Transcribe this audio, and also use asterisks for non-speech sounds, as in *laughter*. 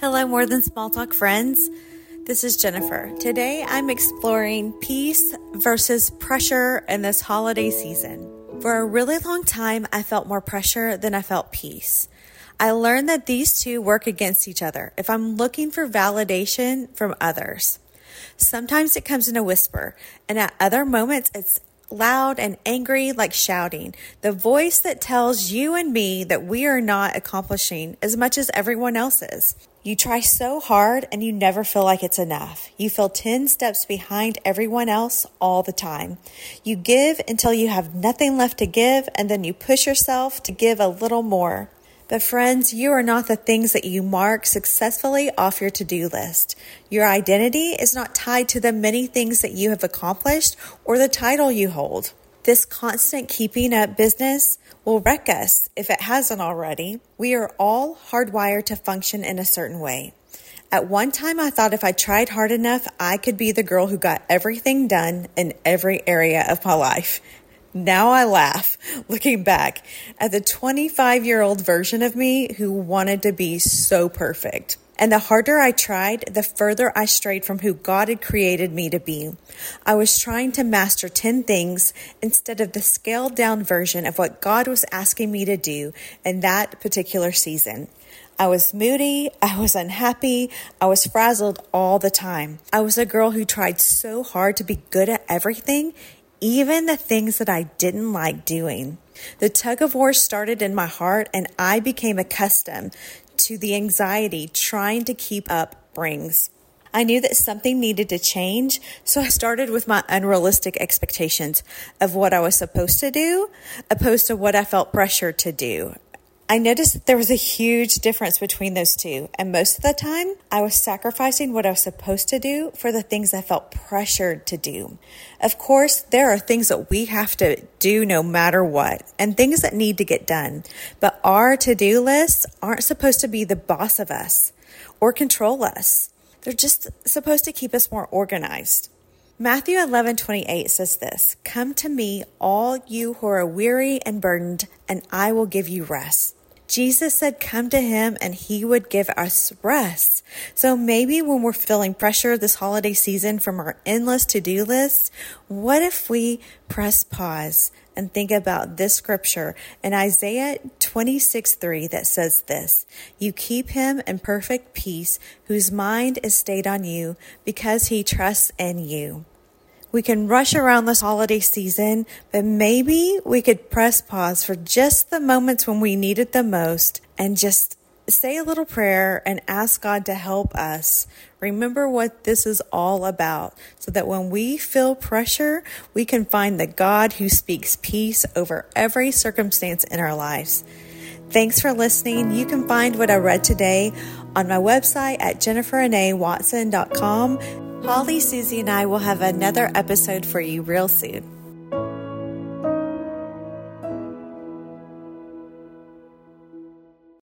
Hello, more than small talk friends. This is Jennifer. Today I'm exploring peace versus pressure in this holiday season. For a really long time, I felt more pressure than I felt peace. I learned that these two work against each other if I'm looking for validation from others. Sometimes it comes in a whisper, and at other moments it's loud and angry like shouting, the voice that tells you and me that we are not accomplishing as much as everyone else is. You try so hard and you never feel like it's enough. You feel 10 steps behind everyone else all the time. You give until you have nothing left to give and then you push yourself to give a little more. But friends, you are not the things that you mark successfully off your to-do list. Your identity is not tied to the many things that you have accomplished or the title you hold. This constant keeping up business will wreck us if it hasn't already. We are all hardwired to function in a certain way. At one time, I thought if I tried hard enough, I could be the girl who got everything done in every area of my life. Now I laugh *laughs* looking back at the 25 year old version of me who wanted to be so perfect. And the harder I tried, the further I strayed from who God had created me to be. I was trying to master 10 things instead of the scaled down version of what God was asking me to do in that particular season. I was moody, I was unhappy, I was frazzled all the time. I was a girl who tried so hard to be good at everything, even the things that I didn't like doing. The tug of war started in my heart, and I became accustomed to the anxiety trying to keep up brings. I knew that something needed to change, so I started with my unrealistic expectations of what I was supposed to do, opposed to what I felt pressured to do. I noticed that there was a huge difference between those two. And most of the time, I was sacrificing what I was supposed to do for the things I felt pressured to do. Of course, there are things that we have to do no matter what and things that need to get done. But our to do lists aren't supposed to be the boss of us or control us. They're just supposed to keep us more organized. Matthew 11, 28 says this Come to me, all you who are weary and burdened, and I will give you rest. Jesus said, Come to him and he would give us rest. So maybe when we're feeling pressure this holiday season from our endless to do list, what if we press pause and think about this scripture in Isaiah 26 3 that says this You keep him in perfect peace, whose mind is stayed on you because he trusts in you. We can rush around this holiday season, but maybe we could press pause for just the moments when we need it the most and just say a little prayer and ask God to help us. Remember what this is all about so that when we feel pressure, we can find the God who speaks peace over every circumstance in our lives. Thanks for listening. You can find what I read today on my website at jenniferanawatson.com Holley, Suzie, and I will have another episode for you real soon.